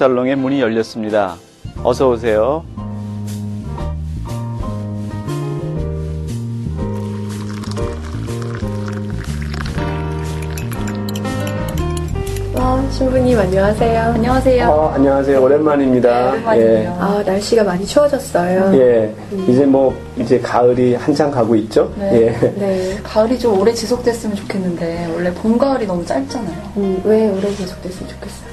명동살롱의 문이 열렸습니다. 어서 오세요. 아, 신부님 안녕하세요. 안녕하세요. 어, 안녕하세요. 오랜만입니다. 네, 오랜만이에요. 아, 날씨가 많이 추워졌어요. 예. 예. 이제 뭐, 이제 가을이 한창 가고 있죠? 네. 예. 네. 가을이 좀 오래 지속됐으면 좋겠는데 원래 봄 가을이 너무 짧잖아요. 음, 왜 오래 계속됐으면 좋겠어요.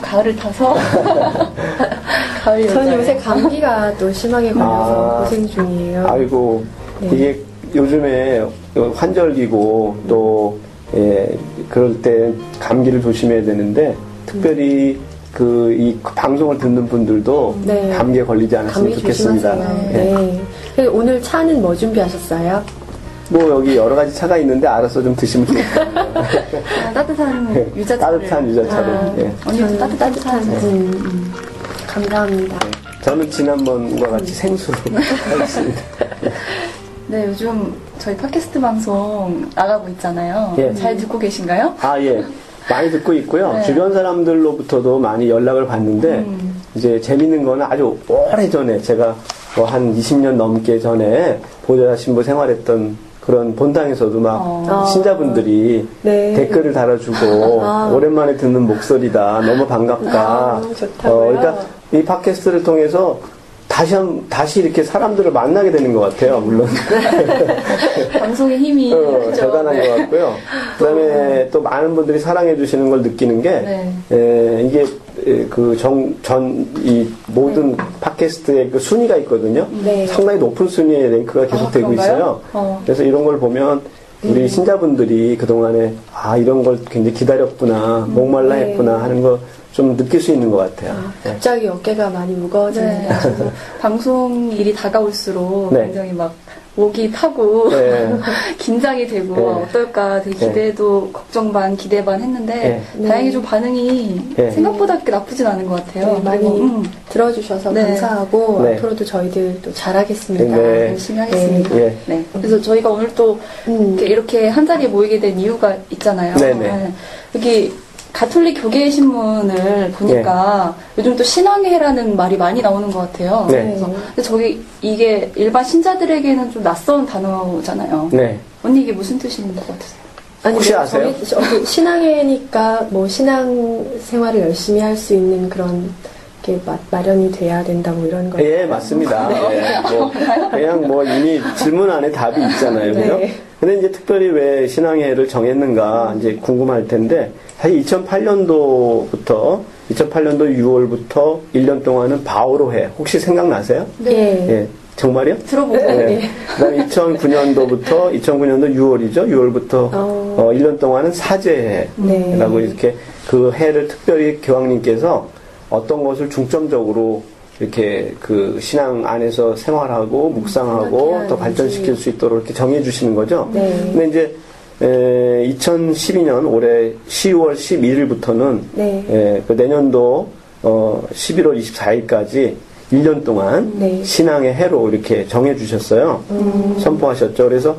좀 가을을 타서 가을 여자. 저는 요새 감기가 또 심하게 걸려서 아. 고생 중이에요. 아이고, 네. 이게 요즘에 환절기고 또, 예, 그럴 때 감기를 조심해야 되는데, 특별히 그, 이 방송을 듣는 분들도 네. 감기에 걸리지 않았으면 감기 좋겠습니다. 조심하세요. 예. 네. 그리고 오늘 차는 뭐 준비하셨어요? 뭐 여기 여러 가지 차가 있는데 알아서 좀 드시면 좋겠어요. 아, 따뜻한 유자차. 따뜻한 유자차를. 아. 예. 언니도 따뜻한 따뜻한, 차. 음, 음. 감사합니다. 저는 지난번과 같이 생수로 하겠습니다. 네, 요즘 저희 팟캐스트 방송 나가고 있잖아요. 예. 잘 듣고 계신가요? 아, 예. 많이 듣고 있고요. 네. 주변 사람들로부터도 많이 연락을 받는데, 음. 이제 재밌는 거는 아주 오래 전에, 제가 뭐 한 20년 넘게 전에 보좌 신부 생활했던 그런 본당에서도 막 어. 신자분들이 네. 댓글을 달아주고, 아. 오랜만에 듣는 목소리다. 너무 반갑다. 아, 좋다고요? 그러니까 이 팟캐스트를 통해서 다시 한, 다시 이렇게 사람들을 만나게 되는 것 같아요, 물론. 방송의 힘이 어. 대단한 네. 것 같고요. 그 다음에 또 많은 분들이 사랑해 주시는 걸 느끼는 게, 네. 에, 이게 에, 그 정, 전, 이 모든 팟캐스트의 그 순위가 있거든요. 네. 상당히 높은 순위의 랭크가 계속 아, 되고 그런가요? 있어요. 어. 그래서 이런 걸 보면 우리 신자분들이 그동안에 아, 이런 걸 굉장히 기다렸구나, 목말라 네. 했구나 하는 거 좀 느낄 수 있는 것 같아요. 아, 네. 갑자기 어깨가 많이 네. 무거워집니다. 저도 방송 일이 다가올수록 네. 굉장히 막 목이 타고 네. 긴장이 되고 네. 어떨까 되게 기대도 걱정 반 기대 반 했는데 네. 다행히 좀 반응이 네. 생각보다 그렇게 나쁘진 않은 것 같아요. 네, 많이 음, 들어주셔서 네. 감사하고 네. 앞으로도 저희들 또 잘하겠습니다. 네. 열심히 하겠습니다. 예. 네. 그래서 저희가 오늘 또 음. 이렇게, 한 자리에 모이게 된 이유가 있잖아요. 네네. 여기 가톨릭 교계 신문을 보니까 요즘 또 신앙해라는 말이 많이 나오는 것 같아요. 네. 그래서 근데 저기 이게 일반 신자들에게는 좀 낯선 단어잖아요. 네. 언니 이게 무슨 뜻인 것 같으세요? 아니, 혹시 뭐 아세요? 저희, 신앙회니까 뭐 신앙 생활을 열심히 할 수 있는 그런 게 마, 마련이 돼야 된다 뭐 이런 거. 예, 맞습니다. 예, 뭐, 그냥 뭐 이미 질문 안에 답이 있잖아요. 그죠? 네. 근데 이제 특별히 왜 신앙회를 정했는가 이제 궁금할 텐데, 사실 2008년도부터, 2008년도 6월부터 1년 동안은 바오로회. 혹시 생각나세요? 예. 예, 정말요? 들어보고 네. 그다음 2009년도부터 2009년도 6월이죠. 6월부터 어. 어, 1년 동안은 사제해라고 네. 이렇게 그 해를 특별히 교황님께서 어떤 것을 중점적으로 이렇게 그 신앙 안에서 생활하고 묵상하고 그렇게 또 발전시킬 수 있도록 이렇게 정해 주시는 거죠. 네. 근데 이제 에, 2012년 올해 10월 11일부터는 네. 예, 그 내년도 어, 11월 24일까지 1년 동안 네. 신앙의 해로 이렇게 정해 주셨어요. 음. 선포하셨죠. 그래서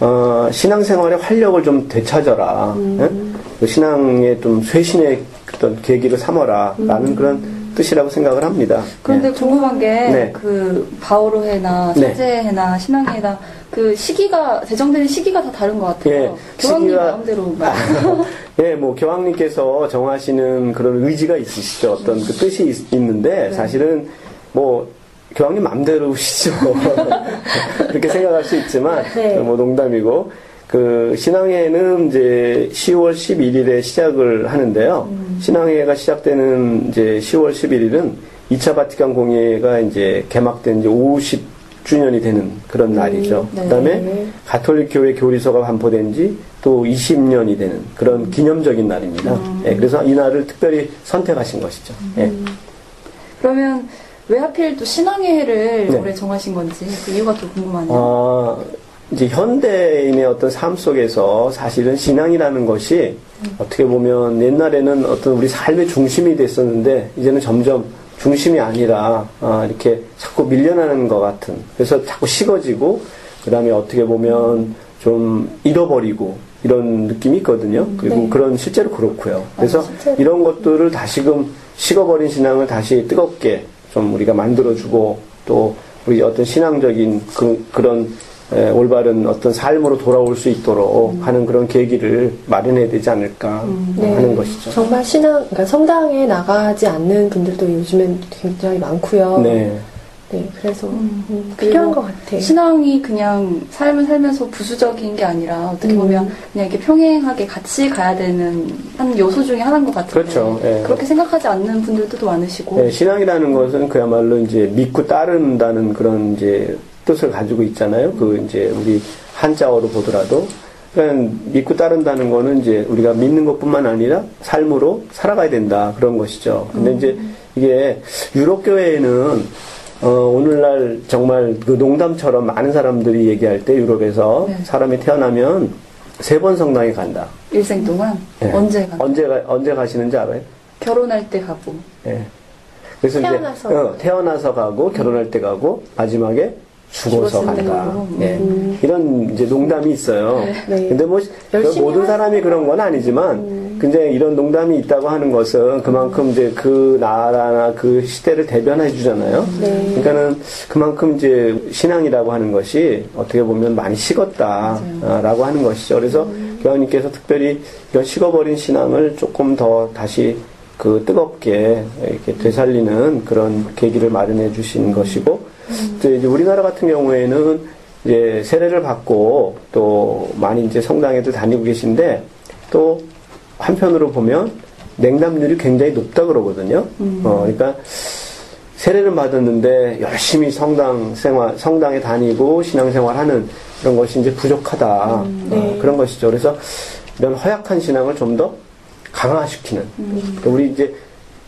어, 신앙생활의 활력을 좀 되찾아라. 음. 예? 그 신앙의 좀 쇄신의 어떤 계기를 삼아라. 라는 음. 그런 뜻이라고 생각을 합니다. 그런데 궁금한 게 네. 그 바오로회나 네. 사제회나 신앙회나 그 시기가 제정되는 시기가 다 다른 것 같아요. 예, 교황님 시기가- 마음대로 막 예, 뭐 교황님께서 정하시는 그런 의지가 있으시죠. 어떤 그 뜻이 있, 는데 사실은 뭐 교황님 마음대로시죠. 그렇게 생각할 수 있지만 네. 뭐 농담이고 그 신앙회는 이제 10월 11일에 시작을 하는데요. 신앙회가 시작되는 이제 10월 11일은 2차 바티칸 공예가 이제 개막된 이제 50주년이 되는 그런 날이죠. 네. 그다음에 가톨릭 교회 교리서가 반포된 지 또 20년이 되는 그런 기념적인 날입니다. 예, 그래서 이 날을 특별히 선택하신 것이죠. 예. 그러면 왜 하필 또 신앙회를 네. 올해 정하신 건지 그 이유가 또 궁금하네요. 어, 이제 현대인의 어떤 삶 속에서 사실은 신앙이라는 것이 어떻게 보면 옛날에는 어떤 우리 삶의 중심이 됐었는데 이제는 점점 중심이 아니라 아, 이렇게 자꾸 밀려나는 것 같은 그래서 자꾸 식어지고 그 다음에 어떻게 보면 좀 잃어버리고 이런 느낌이 있거든요. 그리고 네. 그런 실제로 그렇고요. 그래서 실제로. 이런 것들을 다시금 식어버린 신앙을 다시 뜨겁게 좀 우리가 만들어주고 또 우리 어떤 신앙적인 그, 그런 에, 올바른 어떤 삶으로 돌아올 수 있도록 하는 그런 계기를 마련해야 되지 않을까 네. 하는 것이죠. 정말 신앙, 그러니까 성당에 나가지 않는 분들도 요즘엔 굉장히 많고요. 네. 네, 그래서 음. 음, 필요한 것 같아요. 신앙이 그냥 삶을 살면서 부수적인 게 아니라 어떻게 음. 보면 그냥 이렇게 평행하게 같이 가야 되는 한 요소 중에 하나인 것 같은데 그렇죠. 예. 그렇게 생각하지 않는 분들도 또 많으시고 네, 신앙이라는 것은 그야말로 이제 믿고 따른다는 그런 이제 뜻을 가지고 있잖아요. 그 이제 우리 한자어로 보더라도. 그러니까 믿고 따른다는 거는 이제 우리가 믿는 것뿐만 아니라 삶으로 살아가야 된다. 그런 것이죠. 근데 이제 이게 유럽 교회에는 어, 오늘날 정말 그 농담처럼 많은 사람들이 얘기할 때 유럽에서 네. 사람이 태어나면 세 번 성당에 간다. 일생 동안 네. 언제 가 언제, 가, 언제 가시는지 알아요? 결혼할 때 가고 예. 그래서 태어나서. 이제 어, 태어나서 가고 결혼할 때 가고 마지막에 죽어서 간다. 예. 음. 이런 이제 농담이 있어요. 네. 근데 뭐 모든 할 사람이 수 그런 건 아니지만 음. 근데 이런 농담이 있다고 하는 것은 그만큼 이제 그 나라나 그 시대를 대변해 주잖아요. 네. 그러니까는 그만큼 이제 신앙이라고 하는 것이 어떻게 보면 많이 식었다라고 하는 것이죠. 그래서 음. 교황님께서 특별히 식어버린 신앙을 조금 더 다시 그 뜨겁게 이렇게 되살리는 그런 계기를 마련해 주신 것이고, 또 이제 우리나라 같은 경우에는 이제 세례를 받고 또 많이 이제 성당에도 다니고 계신데 또 한편으로 보면 냉담률이 굉장히 높다 그러거든요. 어, 그러니까 세례를 받았는데 열심히 성당 생활, 성당에 다니고 신앙생활 하는 그런 것이 이제 부족하다. 네. 어, 그런 것이죠. 그래서 이런 허약한 신앙을 좀 더 강화시키는. 그러니까 우리 이제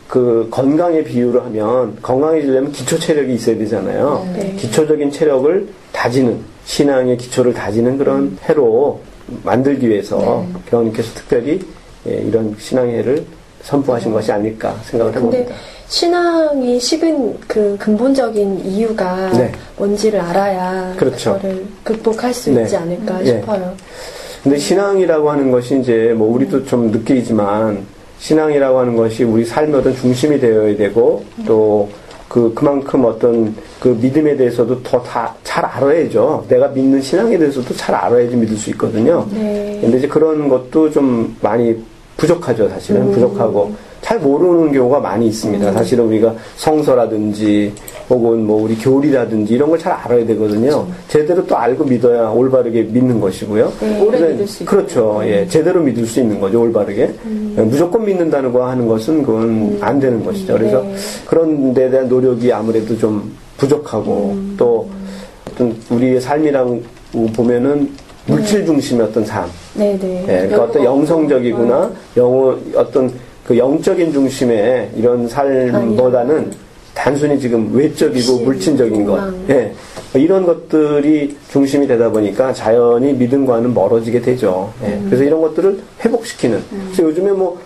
그 건강의 비유를 하면 건강해지려면 기초 체력이 있어야 되잖아요. 네. 기초적인 체력을 다지는 신앙의 기초를 다지는 그런 해로 만들기 위해서 교황님께서 특별히 예, 이런 신앙회를 선포하신 것이 아닐까 생각을 근데 해봅니다. 신앙이 식은 그 근본적인 이유가 네. 뭔지를 알아야 그렇죠. 그거를 극복할 수 네. 있지 않을까 예. 싶어요. 근데 신앙이라고 하는 것이 이제 뭐 우리도 좀 느끼지만 신앙이라고 하는 것이 우리 삶의 어떤 중심이 되어야 되고 또 그 그만큼 어떤 그 믿음에 대해서도 더 다 잘 알아야죠. 내가 믿는 신앙에 대해서도 잘 알아야지 믿을 수 있거든요. 네. 근데 이제 그런 것도 좀 많이 부족하죠, 사실은. 음. 부족하고. 잘 모르는 경우가 많이 있습니다. 사실은 우리가 성서라든지 혹은 뭐 우리 교리라든지 이런 걸 잘 알아야 되거든요. 제대로 또 알고 믿어야 올바르게 믿는 것이고요. 네. 오래 그래서 믿을 수. 그렇죠. 예. 제대로 믿을 수 있는 거죠, 올바르게. 예, 무조건 믿는다는 거 하는 것은 그건 안 되는 것이죠. 그래서 네. 그런 데 대한 노력이 아무래도 좀 부족하고 또 어떤 우리의 삶이랑 보면은 물질 중심의 어떤 삶. 네, 네. 예, 그러니까 어떤 영성적이구나, 영어, 어떤 그 영적인 중심의 이런 삶보다는 단순히 지금 외적이고 물질적인 것. 예, 이런 것들이 중심이 되다 보니까 자연히 믿음과는 멀어지게 되죠. 예, 음. 그래서 이런 것들을 회복시키는. 그래서 요즘에 뭐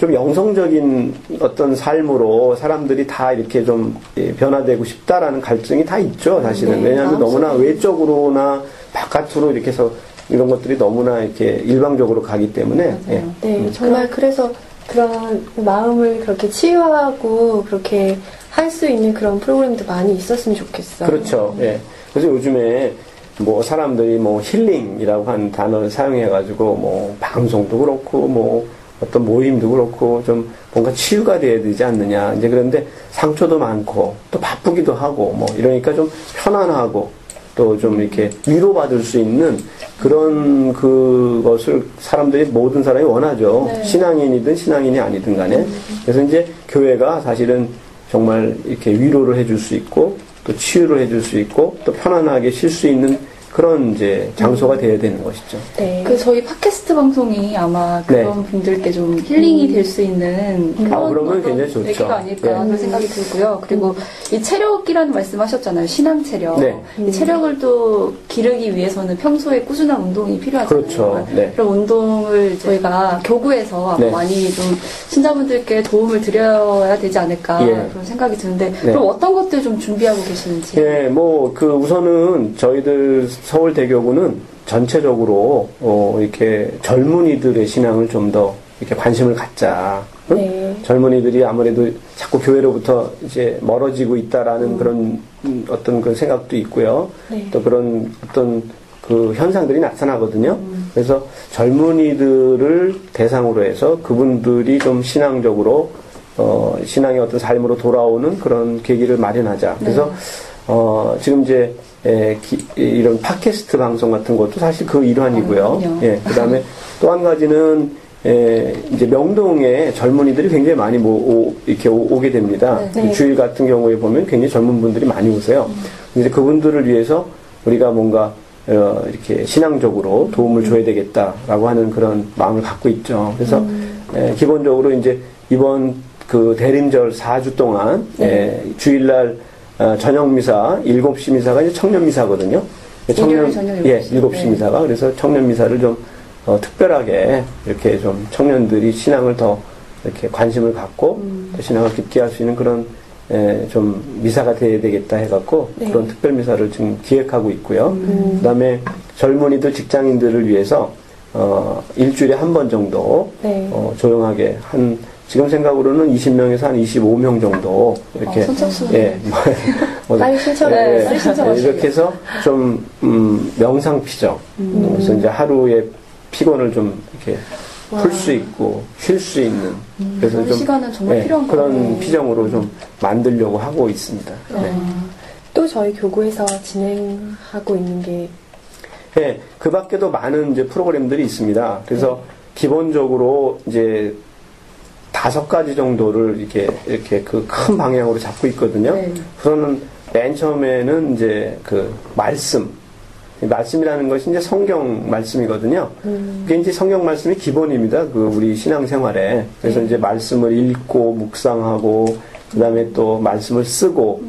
좀 영성적인 어떤 삶으로 사람들이 다 이렇게 좀 예, 변화되고 싶다라는 갈증이 다 있죠, 사실은. 네, 왜냐하면 너무나. 외적으로나 바깥으로 이렇게 해서 이런 것들이 너무나 이렇게 일방적으로 가기 때문에. 예. 네, 정말 그래서 그런 마음을 그렇게 치유하고 그렇게 할 수 있는 그런 프로그램도 많이 있었으면 좋겠어요. 그렇죠. 예. 그래서 요즘에 뭐 사람들이 뭐 힐링이라고 하는 단어를 사용해가지고 뭐 방송도 그렇고 뭐 어떤 모임도 그렇고 좀 뭔가 치유가 돼야 되지 않느냐. 이제 그런데 상처도 많고 또 바쁘기도 하고 뭐 이러니까 좀 편안하고 또 좀 이렇게 위로받을 수 있는 그런 그것을 사람들이 모든 사람이 원하죠. 네. 신앙인이든 신앙인이 아니든 간에. 그래서 이제 교회가 사실은 정말 이렇게 위로를 해줄 수 있고 또 치유를 해줄 수 있고 또 편안하게 쉴 수 있는 그런 이제 장소가 되어야 되는 것이죠. 네. 그 저희 팟캐스트 방송이 아마 네. 그런 분들께 좀 힐링이 될 수 있는 그런 아, 그러면 굉장히 좋죠. 얘기가 아닐까 네. 그런 생각이 들고요. 그리고 이 체력이라는 말씀하셨잖아요. 신앙 체력. 네. 이 체력을 또 기르기 위해서는 평소에 꾸준한 운동이 필요하잖아요. 그렇죠. 네. 그런 운동을 저희가 교구에서 네. 많이 좀 신자분들께 도움을 드려야 되지 않을까 예. 그런 생각이 드는데 네. 그럼 어떤 것들 좀 준비하고 계시는지. 예, 뭐, 그, 우선은 저희들 서울대교구는 전체적으로 어, 이렇게 젊은이들의 신앙을 좀 더 이렇게 관심을 갖자. 응? 네. 젊은이들이 아무래도 자꾸 교회로부터 이제 멀어지고 있다라는 그런 음, 어떤 그 생각도 있고요. 네. 또 그런 어떤 그 현상들이 나타나거든요. 그래서 젊은이들을 대상으로 해서 그분들이 좀 신앙적으로 어, 신앙의 어떤 삶으로 돌아오는 그런 계기를 마련하자. 그래서 어, 지금 이제 에, 기- 이런 팟캐스트 방송 같은 것도 사실 그 일환이고요. 아. 예, 그 다음에 또 한 가지는 에, 이제 명동에 젊은이들이 굉장히 많이 모, 오, 이렇게 오, 게 됩니다. 네. 네. 주일 같은 경우에 보면 굉장히 젊은 분들이 많이 오세요. 이제 그분들을 위해서 우리가 뭔가 어, 이렇게 신앙적으로 도움을 줘야 되겠다라고 하는 그런 마음을 갖고 있죠. 그래서 에, 기본적으로 이제 이번 그 대림절 4주 동안 에, 주일날 어, 저녁 미사 7시 미사가 이제 청년 미사거든요. 일요일 저녁 예, 7시. 7시 네. 미사가 그래서 청년 미사를 좀 어, 특별하게 이렇게 좀 청년들이 신앙을 더 이렇게 관심을 갖고 음. 또 신앙을 깊게 할 수 있는 그런 에, 좀 미사가 돼야 되겠다 해갖고 네. 그런 특별 미사를 지금 기획하고 있고요. 음. 그다음에 젊은이들 직장인들을 위해서 어, 일주일에 한 번 정도 네. 어, 조용하게 한 지금 생각으로는 20명에서 한 25명 정도 이렇게 어, 선착순. 예, 뭐, 빨리 신청해. 예, 빨리. 이렇게 해서 좀 음, 명상 피죠. 음. 그래서 이제 하루의 피곤을 좀 이렇게 풀 수 있고 쉴 수 있는 그래서 그런 좀 시간은 정말 예, 필요한 그런. 피정으로 좀 만들려고 하고 있습니다. 네. 또 저희 교구에서 진행하고 있는 게 예, 그 밖에도 많은 이제 프로그램들이 있습니다. 그래서 기본적으로 이제 다섯 가지 정도를 이렇게, 이렇게 그 큰 방향으로 잡고 있거든요. 네. 우선은 맨 처음에는 이제 그 말씀. 이 말씀이라는 것이 이제 성경 말씀이거든요. 그게 이제 성경 말씀이 기본입니다. 그 우리 신앙생활에. 그래서 이제 말씀을 읽고 묵상하고 그다음에 또 말씀을 쓰고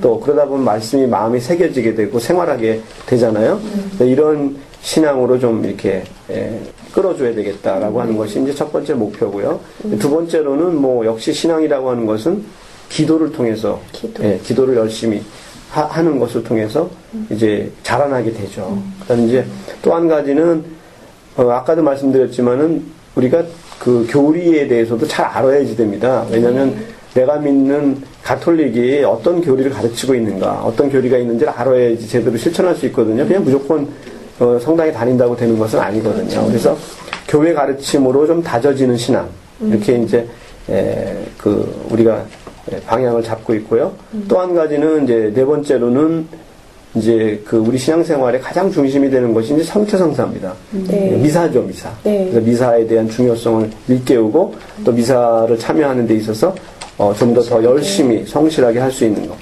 또 그러다 보면 말씀이 마음에 새겨지게 되고 생활하게 되잖아요. 그래서 이런 신앙으로 좀 이렇게 예, 끌어줘야 되겠다라고 하는 것이 이제 첫 번째 목표고요. 두 번째로는 뭐 역시 신앙이라고 하는 것은 기도를 통해서 기도. 예, 기도를 열심히 하, 는 것을 통해서 이제 자라나게 되죠. 그다음에 이제 또 한 가지는 어, 아까도 말씀드렸지만은 우리가 그 교리에 대해서도 잘 알아야지 됩니다. 왜냐하면 내가 믿는 가톨릭이 어떤 교리를 가르치고 있는가, 어떤 교리가 있는지를 알아야지 제대로 실천할 수 있거든요. 그냥 무조건 어, 성당에 다닌다고 되는 것은 아니거든요. 그래서 교회 가르침으로 좀 다져지는 신앙 이렇게 이제 에, 그 우리가 예, 방향을 잡고 있고요. 또 한 가지는 이제 네 번째로는 이제 그 우리 신앙생활의 가장 중심이 되는 것이 이제 성체성사입니다. 네. 예, 미사죠, 미사. 네. 그래서 미사에 대한 중요성을 일깨우고 또 미사를 참여하는 데 있어서 어, 좀 더더 열심히 성실하게 할 수 있는 것.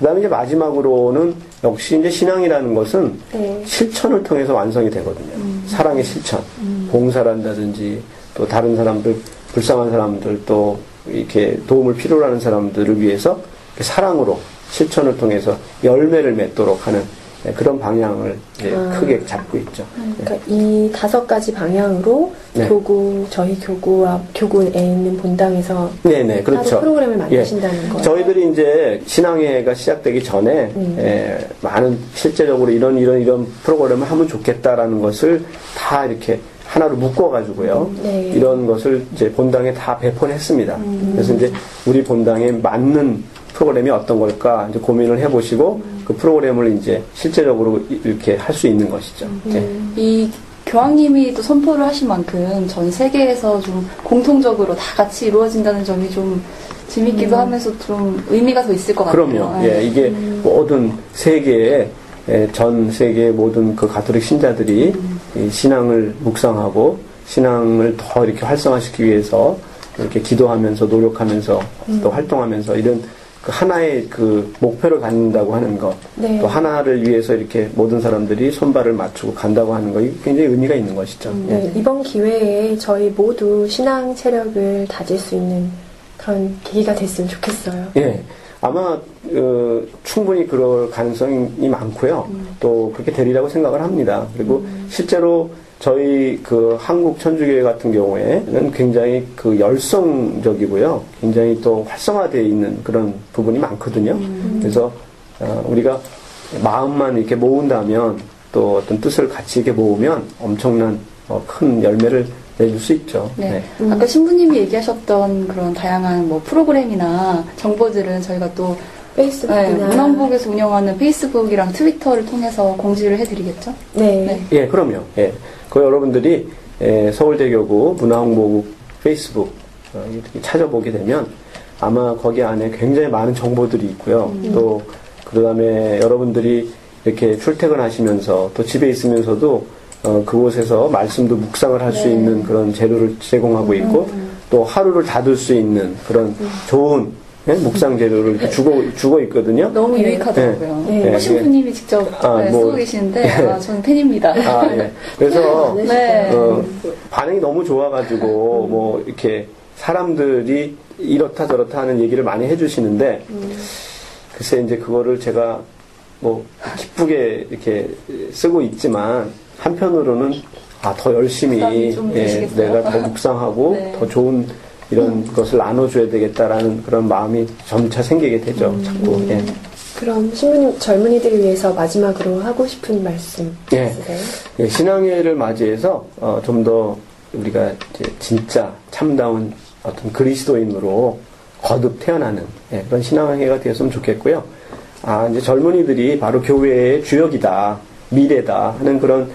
그다음에 이제 마지막으로는 역시 이제 신앙이라는 것은 네. 실천을 통해서 완성이 되거든요. 사랑의 실천, 봉사를 한다든지 또 다른 사람들, 불쌍한 사람들 또 이렇게 도움을 필요로 하는 사람들을 위해서 사랑으로 실천을 통해서 열매를 맺도록 하는 네, 그런 방향을 아. 크게 잡고 있죠. 그러니까 이 다섯 가지 방향으로 네. 교구 저희 교구와 교구에 있는 본당에서 네네, 그렇죠. 프로그램을 만드신다는 거예요. 저희들이 이제 신앙회가 시작되기 전에 음. 에, 많은 실제적으로 이런 이런 이런 프로그램을 하면 좋겠다라는 것을 다 이렇게 하나로 묶어가지고요. 네. 이런 것을 이제 본당에 다 배포했습니다. 음. 그래서 이제 우리 본당에 맞는 프로그램이 어떤 걸까 이제 고민을 해보시고 음. 그 프로그램을 이제 실제적으로 이렇게 할 수 있는 것이죠. 음. 네. 이 교황님이 또 선포를 하신 만큼 전 세계에서 좀 공통적으로 다 같이 이루어진다는 점이 좀 재밌기도 하면서 좀 의미가 더 있을 것 같아요. 그럼요. 네. 예, 이게 모든 세계의 예, 전 세계의 모든 그 가톨릭 신자들이 이 신앙을 묵상하고 신앙을 더 이렇게 활성화시키기 위해서 이렇게 기도하면서 노력하면서 또 활동하면서 이런 그 하나의 그 목표를 갖는다고 하는 것, 네. 또 하나를 위해서 이렇게 모든 사람들이 손발을 맞추고 간다고 하는 거, 이게 굉장히 의미가 있는 것이죠. 예. 네, 이번 기회에 저희 모두 신앙 체력을 다질 수 있는 그런 계기가 됐으면 좋겠어요. 예. 아마 어, 충분히 그럴 가능성이 많고요. 또 그렇게 되리라고 생각을 합니다. 그리고 실제로 저희 그 한국 천주교회 같은 경우에는 굉장히 그 열성적이고요. 굉장히 또 활성화되어 있는 그런 부분이 많거든요. 그래서 어, 우리가 마음만 이렇게 모은다면 또 어떤 뜻을 같이 이렇게 모으면 엄청난 어, 큰 열매를 내줄 수 있죠. 네. 아까 신부님이 얘기하셨던 그런 다양한 뭐 프로그램이나 정보들은 저희가 또 네, 페이스북이나 문화홍보에서 운영하는 페이스북이랑 트위터를 통해서 공지를 해드리겠죠? 네. 네. 예, 그럼요. 예. 그 여러분들이 예, 서울대교구 문화홍보국 페이스북 어, 이렇게 찾아보게 되면 아마 거기 안에 굉장히 많은 정보들이 있고요. 또 그다음에 여러분들이 이렇게 출퇴근하시면서 또 집에 있으면서도 어, 그곳에서 말씀도 묵상을 할수 네. 있는 그런 재료를 제공하고 있고 또 하루를 닫을 수 있는 그런 좋은 예, 묵상 재료를 이렇게 주고 주고 있거든요. 너무 네. 유익하더라고요. 네. 어, 네. 신부님이 직접 아, 네, 뭐, 쓰고 계시는데 예. 아, 저는 팬입니다. 아, 예. 그래서 네. 어, 반응이 너무 좋아가지고 뭐 이렇게 사람들이 이렇다 저렇다 하는 얘기를 많이 해주시는데 글쎄 이제 그거를 제가 뭐 기쁘게 이렇게 쓰고 있지만 한편으로는 아 더 열심히 예? 내가 더 묵상하고 네. 더 좋은 이런 것을 나눠줘야 되겠다라는 그런 마음이 점차 생기게 되죠. 자꾸 예. 그럼 신부님 젊은이들을 위해서 마지막으로 하고 싶은 말씀 예. 예, 신앙회를 맞이해서 어, 좀 더 우리가 진짜 참다운 어떤 그리스도인으로 거듭 태어나는 예, 그런 신앙회가 되었으면 좋겠고요. 아 이제 젊은이들이 바로 교회의 주역이다, 미래다 하는 그런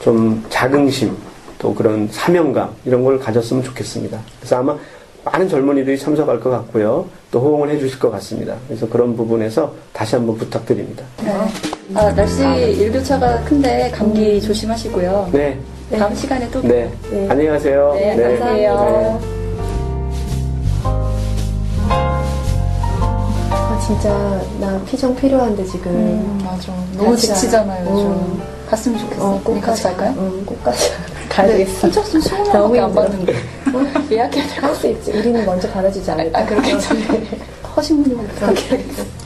좀 자긍심 또 그런 사명감 이런 걸 가졌으면 좋겠습니다. 그래서 아마 많은 젊은이들이 참석할 것 같고요. 또 호응을 해주실 것 같습니다. 그래서 그런 부분에서 다시 한번 부탁드립니다. 네. 아, 날씨 일교차가 큰데 감기 조심하시고요. 네, 다음 시간에 또 네, 네. 안녕히 가세요. 네, 감사해요. 아, 진짜 나 피정 필요한데 지금 음, 맞아. 너무 같이 지치잖아요. 음. 갔으면 좋겠어. 어, 꼭 같이. 갈까요? 응, 꼭 가자. 가야 네, 되겠어. 선착순 20명밖에 너무 안. 받는데. 예약해야 될할수 있지. 우리는 먼저 받아주지 않을까? 아, 그렇겠죠. 허신분이 그렇게 하겠어.